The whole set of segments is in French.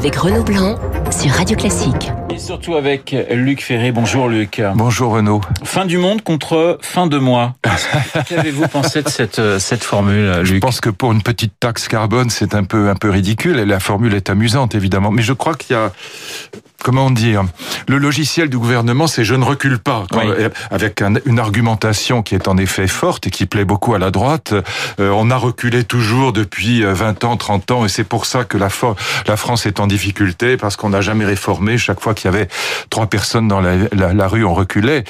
avec Renaud Blanc sur Radio Classique. Et surtout avec Luc Ferré. Bonjour Luc. Bonjour Renaud. Fin du monde contre fin de mois. Qu'avez-vous pensé de cette, cette formule, Luc Je pense que pour une petite taxe carbone, c'est un peu, un peu ridicule. Et la formule est amusante, évidemment. Mais je crois qu'il y a comment dire, le logiciel du gouvernement, c'est je ne recule pas, avec une argumentation qui est en effet forte et qui plaît beaucoup à la droite. Euh, on a reculé toujours depuis 20 euh, ans, 30 ans, et c'est pour ça que la, la France est en difficulté, parce qu'on n'a jamais réformé. Chaque fois qu'il y avait trois personnes dans la, la, rue, on reculait.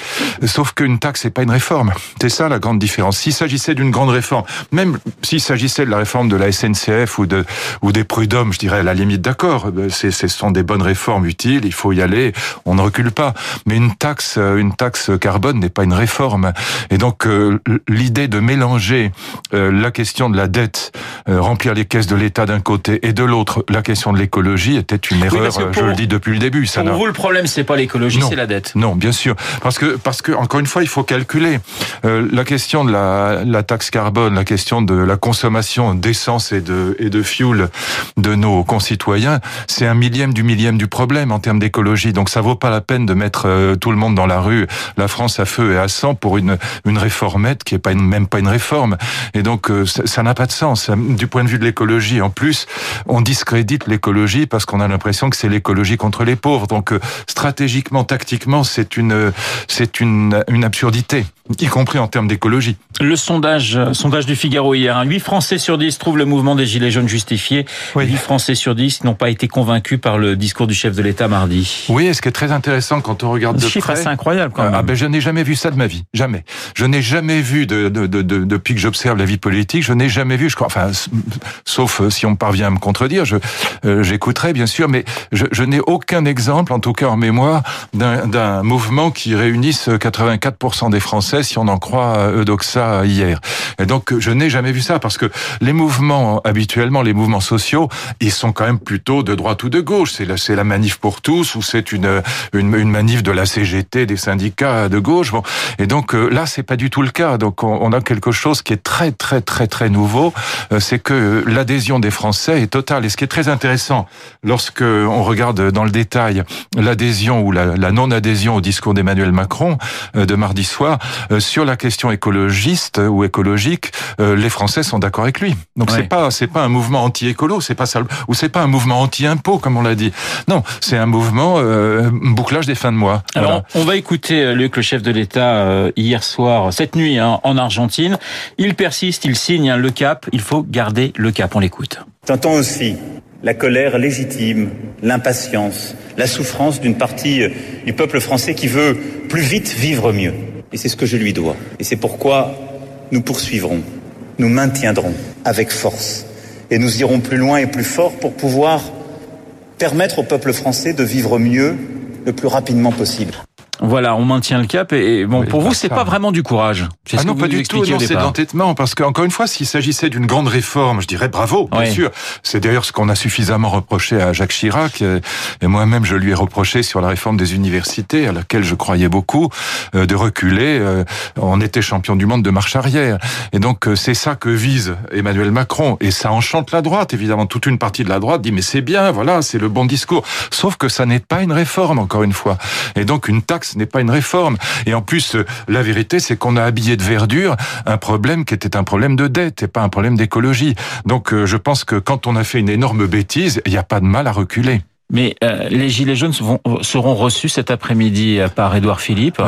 Sauf qu'une taxe, c'est pas une réforme. C'est ça la grande différence. S'il s'agissait d'une grande réforme, même s'il s'agissait de la réforme de la SNCF ou, de, ou des prud'hommes, je dirais à la limite d'accord, euh, ce sont des bonnes réformes utiles il faut y aller, on ne recule pas. Mais une taxe, euh, une taxe carbone n'est pas une réforme. Et donc euh, l'idée de mélanger euh, la question de la dette, remplir les caisses de l'État d'un côté, et de l'autre la question de l'écologie était une erreur. je le dis depuis le début. Ça pour vous, le problème c'est pas l'écologie, c'est la dette. Non, bien sûr, parce que parce que encore une fois, il faut calculer la question de la, la taxe carbone, la question de la consommation d'essence et de et de fuel de nos concitoyens, c'est un millième du millième du problème en termes d'écologie. Donc ça vaut pas la peine de mettre euh, tout le monde dans la rue, la France à feu et à sang pour une une réformette qui est pas une, même pas une réforme. Et donc euh, ça n'a pas de sens du point de vue de l'écologie. En plus, on discrédite l'écologie parce qu'on a l'impression que c'est l'écologie contre les pauvres. Donc euh, stratégiquement, tactiquement, c'est une c'est une une absurdité, y compris en termes d'écologie. Le sondage sondage du Figaro hier, 8 hein. Français sur 10 trouvent le mouvement des gilets jaunes justifié. Oui. 8 Français sur 10 n'ont pas été convaincus par le discours du chef de l'État Oui, et ce qui est très intéressant quand on regarde de chiffre près, assez incroyable quand même. Ah ben je n'ai jamais vu ça de ma vie, jamais. Je n'ai jamais vu de, de, de, de depuis que j'observe la vie politique, je n'ai jamais vu, je crois, enfin, sauf euh, si on parvient à me contredire, je euh, j'écouterai bien sûr, mais je, je n'ai aucun exemple, en tout cas en mémoire, d'un mouvement qui réunisse 84% des Français, si on en croit Eudoxa hier. Et donc je n'ai jamais vu ça parce que les mouvements habituellement, les mouvements sociaux, ils sont quand même plutôt de droite ou de gauche. C'est la, c'est la manif pour tout ou c'est une, une, une manif de la CGT, des syndicats de gauche. Bon, et donc euh, là, c'est pas du tout le cas. Donc on, a quelque chose qui est très très très très nouveau, euh, c'est que l'adhésion des Français est totale. Et ce qui est très intéressant, lorsque on regarde dans le détail l'adhésion ou la, la non-adhésion au discours d'Emmanuel Macron euh, de mardi soir sur la question écologiste ou écologique, les Français sont d'accord avec lui. Donc c'est pas c'est pas un mouvement anti-écolo, c'est pas ça, ou c'est pas un mouvement anti-impôt comme on l'a dit. Non, c'est un mouvement euh, bouclage des fins de mois. Alors, on va écouter euh, Luc, le chef de l'État, euh, hier soir, cette nuit, hein, en Argentine. Il persiste, il signe hein, le cap. Il faut garder le cap. On l'écoute. T'entends aussi la colère légitime, l'impatience, la souffrance d'une partie du peuple français qui veut plus vite vivre mieux. Et c'est ce que je lui dois. Et c'est pourquoi nous poursuivrons, nous maintiendrons avec force. Et nous irons plus loin et plus fort pour pouvoir permettre au peuple français de vivre mieux le plus rapidement possible. Voilà, on maintient le cap et, bon, pour vous, c'est pas vraiment du courage. Ah non, pas du tout. Non, c'est d'entêtement parce qu'encore une fois, s'il s'agissait d'une grande réforme, je dirais bravo, bien sûr. C'est d'ailleurs ce qu'on a suffisamment reproché à Jacques Chirac et moi-même je lui ai reproché sur la réforme des universités à laquelle je croyais beaucoup euh, de reculer. Euh, on était champion du monde de marche arrière et donc euh, c'est ça que vise Emmanuel Macron et ça enchante la droite. Évidemment, toute une partie de la droite dit mais c'est bien, voilà, c'est le bon discours. Sauf que ça n'est pas une réforme encore une fois et donc une taxe ce n'est pas une réforme. Et en plus, euh, la vérité, c'est qu'on a habillé de verdure un problème qui était un problème de dette et pas un problème d'écologie. Donc euh, je pense que quand on a fait une énorme bêtise, il n'y a pas de mal à reculer. Mais euh, les Gilets jaunes seront reçus cet après-midi par Édouard Philippe.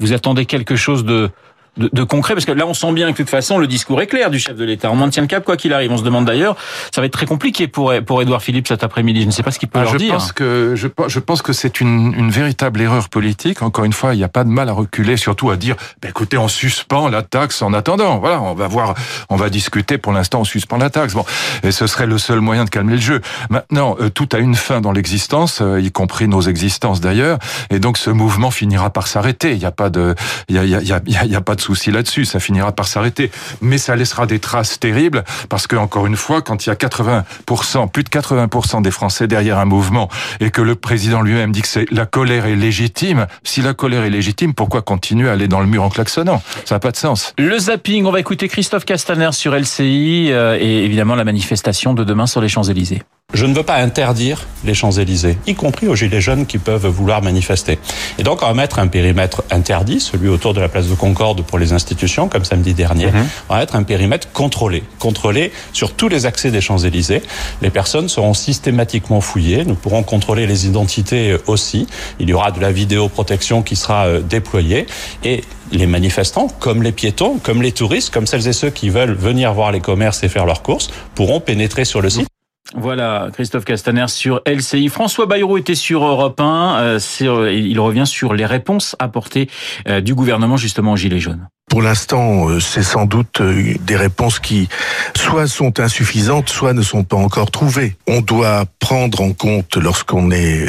Vous attendez quelque chose de de, concret Parce que là, on sent bien que de toute façon, le discours est clair du chef de l'État. On maintient le cap quoi qu'il arrive. On se demande d'ailleurs, ça va être très compliqué pour pour Édouard Philippe cet après-midi. Je ne sais pas ce qu'il peut ah, leur je dire. Pense que, je, je pense que c'est une, une véritable erreur politique. Encore une fois, il n'y a pas de mal à reculer, surtout à dire, bah, écoutez, on suspend la taxe en attendant. Voilà, on va voir, on va discuter. Pour l'instant, on suspend la taxe. Bon, et ce serait le seul moyen de calmer le jeu. Maintenant, euh, tout a une fin dans l'existence, euh, y compris nos existences d'ailleurs. Et donc, ce mouvement finira par s'arrêter. Il n'y a pas de, il y a, il y a, il y a pas de souci là-dessus. Ça finira par s'arrêter. Mais ça laissera des traces terribles parce que, encore une fois, quand il y a 80%, plus de 80% des Français derrière un mouvement et que le président lui-même dit que la colère est légitime, si la colère est légitime, pourquoi continuer à aller dans le mur en klaxonnant? Ça n'a pas de sens. Le zapping, on va écouter Christophe Castaner sur LCI euh, et évidemment la manifestation de demain sur les Champs-Élysées. Je ne veux pas interdire les Champs-Élysées, y compris aux Gilets jaunes qui peuvent vouloir manifester. Et donc, on va mettre un périmètre interdit, celui autour de la place de Concorde pour les institutions, comme samedi dernier. Mhm. On va être un périmètre contrôlé. Contrôlé sur tous les accès des Champs-Élysées. Les personnes seront systématiquement fouillées. Nous pourrons contrôler les identités aussi. Il y aura de la vidéoprotection qui sera euh, déployée. Et les manifestants, comme les piétons, comme les touristes, comme celles et ceux qui veulent venir voir les commerces et faire leurs courses, pourront pénétrer sur le site. Voilà, Christophe Castaner sur LCI. François Bayrou était sur Europe 1. Euh, il revient sur les réponses apportées euh, du gouvernement justement aux Gilets jaunes. Pour l'instant, c'est sans doute des réponses qui soit sont insuffisantes, soit ne sont pas encore trouvées. On doit prendre en compte, lorsqu'on est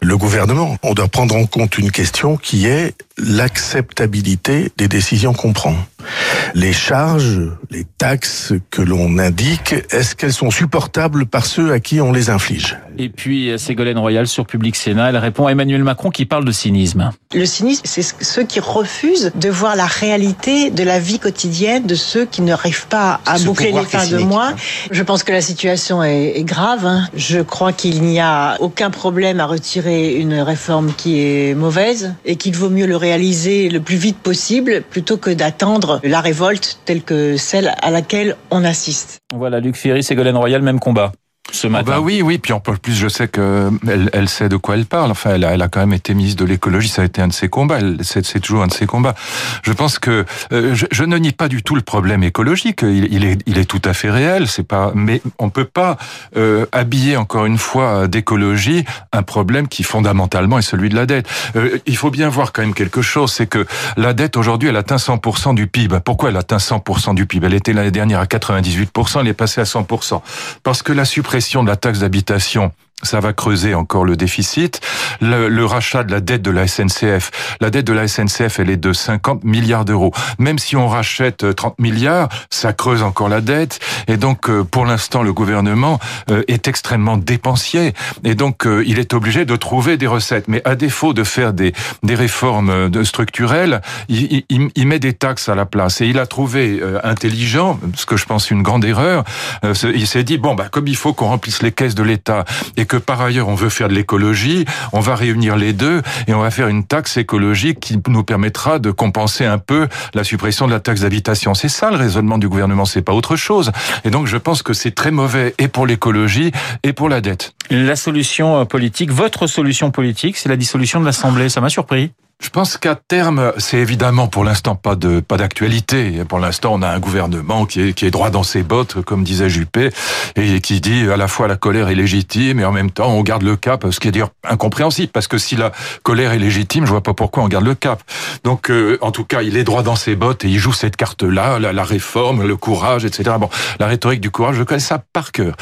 le gouvernement, on doit prendre en compte une question qui est l'acceptabilité des décisions qu'on prend. Les charges, les taxes que l'on indique, est-ce qu'elles sont supportables par ceux à qui on les inflige? Et puis Ségolène Royal sur Public Sénat, elle répond à Emmanuel Macron qui parle de cynisme. Le cynisme, c'est ceux qui refusent de voir la réalité de la vie quotidienne de ceux qui n'arrivent pas à boucler les fins de mois. Je pense que la situation est, grave. Hein. Je crois qu'il n'y a aucun problème à retirer une réforme qui est mauvaise et qu'il vaut mieux le réaliser le plus vite possible plutôt que d'attendre la révolte telle que celle à laquelle on assiste. Voilà, Luc Ferry, Ségolène Royal, même combat ce matin. bah oui, oui. Puis en plus, je sais que elle, elle, sait de quoi elle parle. Enfin, elle a, elle a quand même été ministre de l'écologie. Ça a été un de ses combats. C'est toujours un de ses combats. Je pense que euh, je, je, ne nie pas du tout le problème écologique. Il, il, est, il est tout à fait réel. C'est pas. Mais on peut pas euh, habiller encore une fois d'écologie un problème qui fondamentalement est celui de la dette. Euh, il faut bien voir quand même quelque chose. C'est que la dette aujourd'hui, elle atteint 100% du PIB. Pourquoi elle atteint 100% du PIB Elle était l'année dernière à 98%. Elle est passée à 100% parce que la suppression de la taxe d'habitation ça va creuser encore le déficit. Le, rachat de la dette de la SNCF, la dette de la SNCF, elle est de 50 milliards d'euros. Même si on rachète 30 euh, milliards, ça creuse encore la dette. Et donc, euh, pour l'instant, le gouvernement euh, est extrêmement dépensier. Et donc, il est obligé de trouver des recettes. Mais à défaut de faire des, des réformes structurelles, il, il, il met des taxes à la place. Et il a trouvé intelligent, ce que je pense une grande erreur, il s'est dit, bon, bah, comme il faut qu'on remplisse les caisses de l'État et que par ailleurs on veut faire de l'écologie, on va réunir les deux et on va faire une taxe écologique qui nous permettra de compenser un peu la suppression de la taxe d'habitation. C'est ça le raisonnement du gouvernement, c'est pas autre chose. Et donc je pense que c'est très mauvais et pour l'écologie et pour la dette. La solution politique, votre solution politique, c'est la dissolution de l'Assemblée. Ça m'a surpris. Je pense qu'à terme, c'est évidemment pour l'instant pas de pas d'actualité. Pour l'instant, on a un gouvernement qui est qui est droit dans ses bottes, comme disait Juppé, et qui dit à la fois la colère est légitime et en même temps on garde le cap, ce qui est dire incompréhensible parce que si la colère est légitime, je vois pas pourquoi on garde le cap. Donc, euh, en tout cas, il est droit dans ses bottes et il joue cette carte-là, la, réforme, le courage, etc. Bon, la rhétorique du courage, je connais ça par cœur.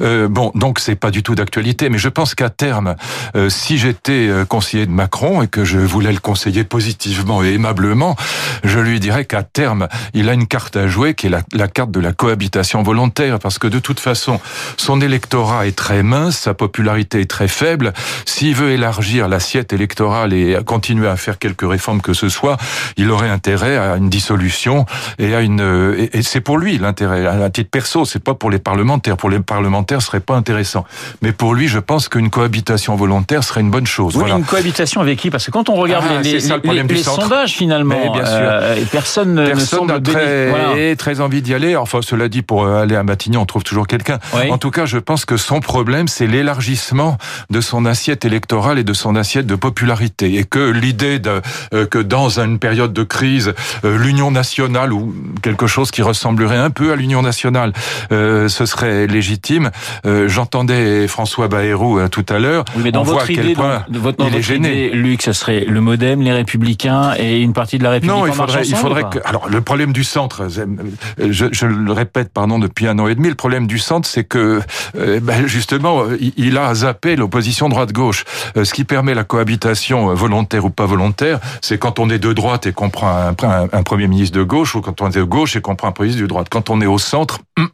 Euh, bon, donc c'est pas du tout d'actualité, mais je pense qu'à terme, euh, si j'étais euh, conseiller de Macron et que je voulais conseiller positivement et aimablement, je lui dirais qu'à terme, il a une carte à jouer qui est la, carte de la cohabitation volontaire, parce que de toute façon, son électorat est très mince, sa popularité est très faible. S'il veut élargir l'assiette électorale et continuer à faire quelques réformes que ce soit, il aurait intérêt à une dissolution et à une et, c'est pour lui l'intérêt à titre perso, c'est pas pour les parlementaires. Pour les parlementaires, ce serait pas intéressant. Mais pour lui, je pense qu'une cohabitation volontaire serait une bonne chose. Oui, une cohabitation avec qui? Parce que quand on regarde ah, les, ça, le les, sondages finalement. bien sûr. Euh, personne, personne n'a très, très envie d'y aller. Enfin, cela dit, pour aller à Matignon, on trouve toujours quelqu'un. En tout cas, je pense que son problème, c'est l'élargissement de son assiette électorale et de son assiette de popularité. Et que l'idée de, euh, que dans une période de crise, euh, l'Union nationale ou quelque chose qui ressemblerait un peu à l'Union nationale, ce serait légitime. J'entendais François Bayrou tout à l'heure. mais dans votre idée, point votre, il est gêné. Luc, ce serait le modem, les Républicains et une partie de la République non, il faudrait, il faudrait que. Alors, le problème du centre, je, je, le répète, pardon, depuis un an et demi, le problème du centre, c'est que euh, ben, justement, il a zappé l'opposition droite-gauche. Euh, ce qui permet la cohabitation euh, volontaire ou pas volontaire, c'est quand on est de droite et qu'on prend un, un, premier ministre de gauche, ou quand on est de gauche et qu'on prend un premier ministre de droite. Quand on est au centre, hum,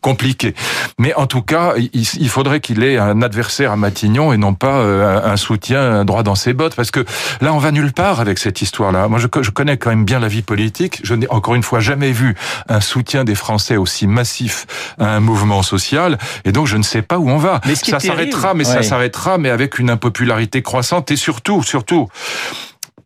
compliqué. Mais en tout cas, il, il faudrait qu'il ait un adversaire à Matignon et non pas un soutien droit dans ses bottes, parce que là, on va nulle part avec cette histoire-là. Moi, je, je, connais quand même bien la vie politique. Je n'ai encore une fois jamais vu un soutien des Français aussi massif à un mouvement social, et donc je ne sais pas où on va. Mais ça s'arrêtera, mais ça s'arrêtera, mais avec une impopularité croissante, et surtout, surtout,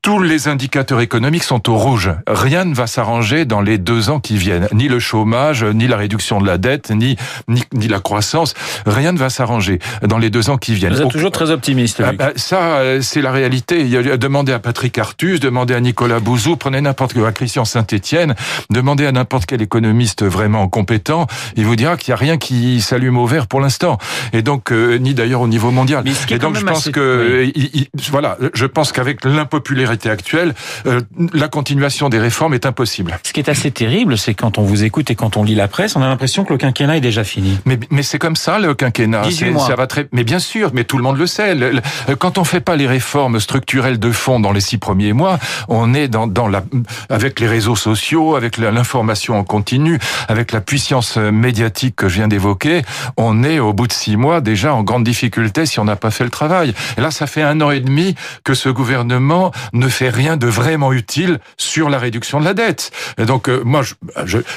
tous les indicateurs économiques sont au rouge. Rien ne va s'arranger dans les deux ans qui viennent. Ni le chômage, ni la réduction de la dette, ni, ni, ni la croissance. Rien ne va s'arranger dans les deux ans qui viennent. Vous êtes toujours très optimiste. Ah, bah, ça, euh, c'est la réalité. Demandez à Patrick Artus, demandez à Nicolas Bouzou, prenez n'importe quel, à Christian Saint-Etienne, demandez à n'importe quel économiste vraiment compétent, il vous dira qu'il n'y a rien qui s'allume au vert pour l'instant. Et donc, euh, ni d'ailleurs au niveau mondial. Et donc, je pense que, voilà, je pense qu'avec l'impopularité actuelle, euh, la continuation des réformes est impossible. Ce qui est assez terrible, c'est quand on vous écoute et quand on lit la presse, on a l'impression que le quinquennat est déjà fini. Mais, mais c'est comme ça le quinquennat. Ça va très. Mais bien sûr, mais tout le monde le sait. quand on fait pas les réformes structurelles de fond dans les six premiers mois, on est dans, dans la avec les réseaux sociaux, avec l'information en continu, avec la puissance médiatique que je viens d'évoquer, on est au bout de six mois déjà en grande difficulté si on n'a pas fait le travail. Et là, ça fait un an et demi que ce gouvernement ne fait rien de vraiment utile sur la réduction de la dette. Et donc, euh, moi,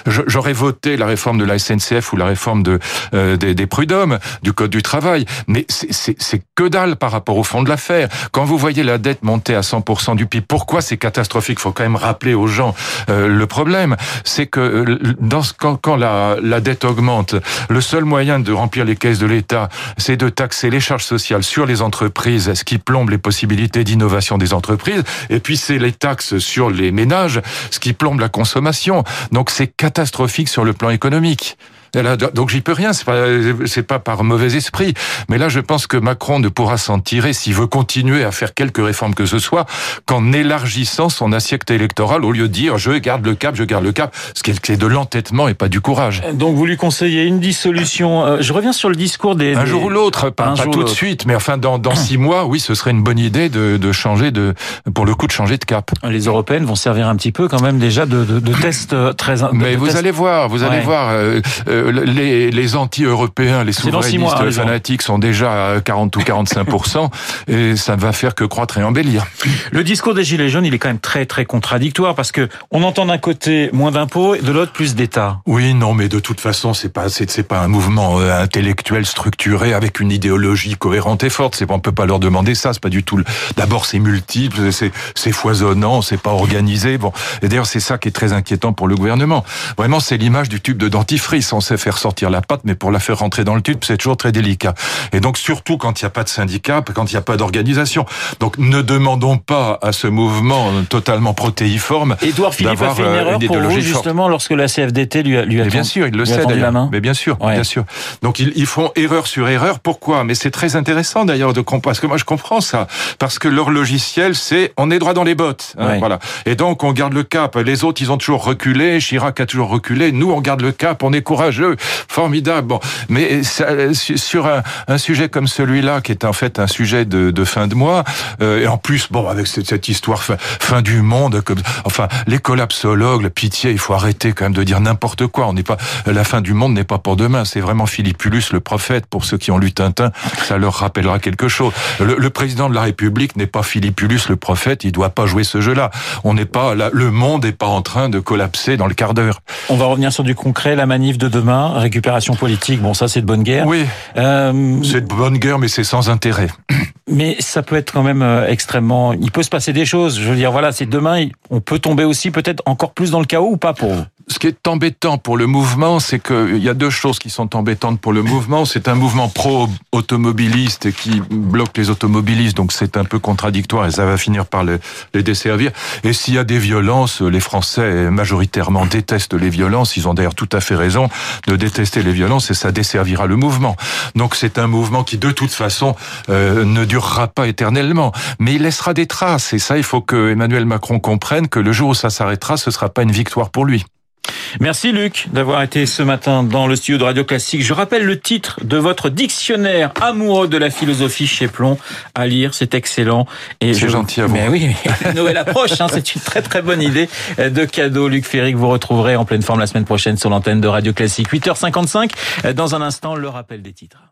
j'aurais voté la réforme de la SNCF ou la réforme de, euh, des, des prud'hommes, du Code du travail, mais c'est que dalle par rapport au fond de l'affaire. Quand vous voyez la dette monter à 100% du PIB, pourquoi c'est catastrophique? Faut quand même rappeler aux gens euh, le problème. C'est que dans, quand, quand la, la dette augmente, le seul moyen de remplir les caisses de l'État, c'est de taxer les charges sociales sur les entreprises, ce qui plombe les possibilités d'innovation des entreprises. Et puis c'est les taxes sur les ménages, ce qui plombe la consommation. Donc c'est catastrophique sur le plan économique donc j'y peux rien, c'est pas c'est pas par mauvais esprit, mais là je pense que Macron ne pourra s'en tirer s'il veut continuer à faire quelques réformes que ce soit qu'en élargissant son assiette électorale au lieu de dire je garde le cap, je garde le cap, ce qui est de l'entêtement et pas du courage. Donc vous lui conseillez une dissolution. Euh, je reviens sur le discours des un jour ou l'autre, pas, tout de suite, mais enfin dans dans six mois, oui, ce serait une bonne idée de, de changer de pour le coup de changer de cap. Les européennes vont servir un petit peu quand même déjà de, de, de test euh, très. mais vous allez voir, vous allez voir. Euh, les, les anti-européens, les souverainistes fanatiques sont déjà à 40 ou 45% et ça ne va faire que croître et embellir. Le discours des Gilets jaunes, il est quand même très très contradictoire parce que on entend d'un côté moins d'impôts et de l'autre plus d'État. Oui, non, mais de toute façon, c'est pas c'est pas un mouvement euh, intellectuel structuré avec une idéologie cohérente et forte. C'est on peut pas leur demander ça. C'est pas du tout. D'abord, c'est multiple, c'est c'est foisonnant, c'est pas organisé. Bon, et d'ailleurs, c'est ça qui est très inquiétant pour le gouvernement. Vraiment, c'est l'image du tube de dentifrice. On sait faire sortir la pâte, mais pour la faire rentrer dans le tube, c'est toujours très délicat. Et donc surtout quand il n'y a pas de syndicat, quand il n'y a pas d'organisation. Donc ne demandons pas à ce mouvement totalement protéiforme. Édouard Philippe a fait une euh, erreur pour vous justement lorsque la CFDT lui a, lui a, bien sûr, il le sait d'ailleurs. Mais bien sûr, bien sûr. Donc ils, ils font erreur sur erreur. Pourquoi? Mais c'est très intéressant d'ailleurs de comprendre parce que moi je comprends ça parce que leur logiciel c'est on est droit dans les bottes. Hein, voilà. Et donc on garde le cap. Les autres ils ont toujours reculé. Chirac a toujours reculé. Nous on garde le cap. On est courageux formidable. Bon, mais sur un, sujet comme celui-là, qui est en fait un sujet de, fin de mois, euh, et en plus, bon, avec cette, histoire fin, du monde, comme, enfin, les collapsologues, la pitié, il faut arrêter quand même de dire n'importe quoi. On n'est pas, la fin du monde n'est pas pour demain. C'est vraiment Philippulus, le prophète, pour ceux qui ont lu Tintin, ça leur rappellera quelque chose. Le, le président de la République n'est pas Philippulus, le prophète. Il doit pas jouer ce jeu-là. On n'est pas, le monde n'est pas en train de collapser dans le quart d'heure. On va revenir sur du concret, la manif de demain récupération politique, bon ça c'est de bonne guerre. Oui, euh, c'est de bonne guerre mais c'est sans intérêt. Mais ça peut être quand même euh, extrêmement... Il peut se passer des choses. Je veux dire, voilà, c'est demain, on peut tomber aussi peut-être encore plus dans le chaos ou pas pour vous? Ce qui est embêtant pour le mouvement, c'est qu'il y a deux choses qui sont embêtantes pour le mouvement. C'est un mouvement pro-automobiliste qui bloque les automobilistes, donc c'est un peu contradictoire et ça va finir par les, les desservir. Et s'il y a des violences, les Français majoritairement détestent les violences. Ils ont d'ailleurs tout à fait raison de détester les violences et ça desservira le mouvement. Donc c'est un mouvement qui de toute façon euh, ne durera pas éternellement, mais il laissera des traces. Et ça, il faut que Emmanuel Macron comprenne que le jour où ça s'arrêtera, ce sera pas une victoire pour lui. Merci Luc d'avoir été ce matin dans le studio de Radio Classique. Je rappelle le titre de votre dictionnaire amoureux de la philosophie chez Plomb à lire, c'est excellent. Et c'est gentil à vous. Mais oui, Noël approche, hein, c'est une très très bonne idée de cadeau. Luc Ferry que vous retrouverez en pleine forme la semaine prochaine sur l'antenne de Radio Classique. 8h55, dans un instant, le rappel des titres.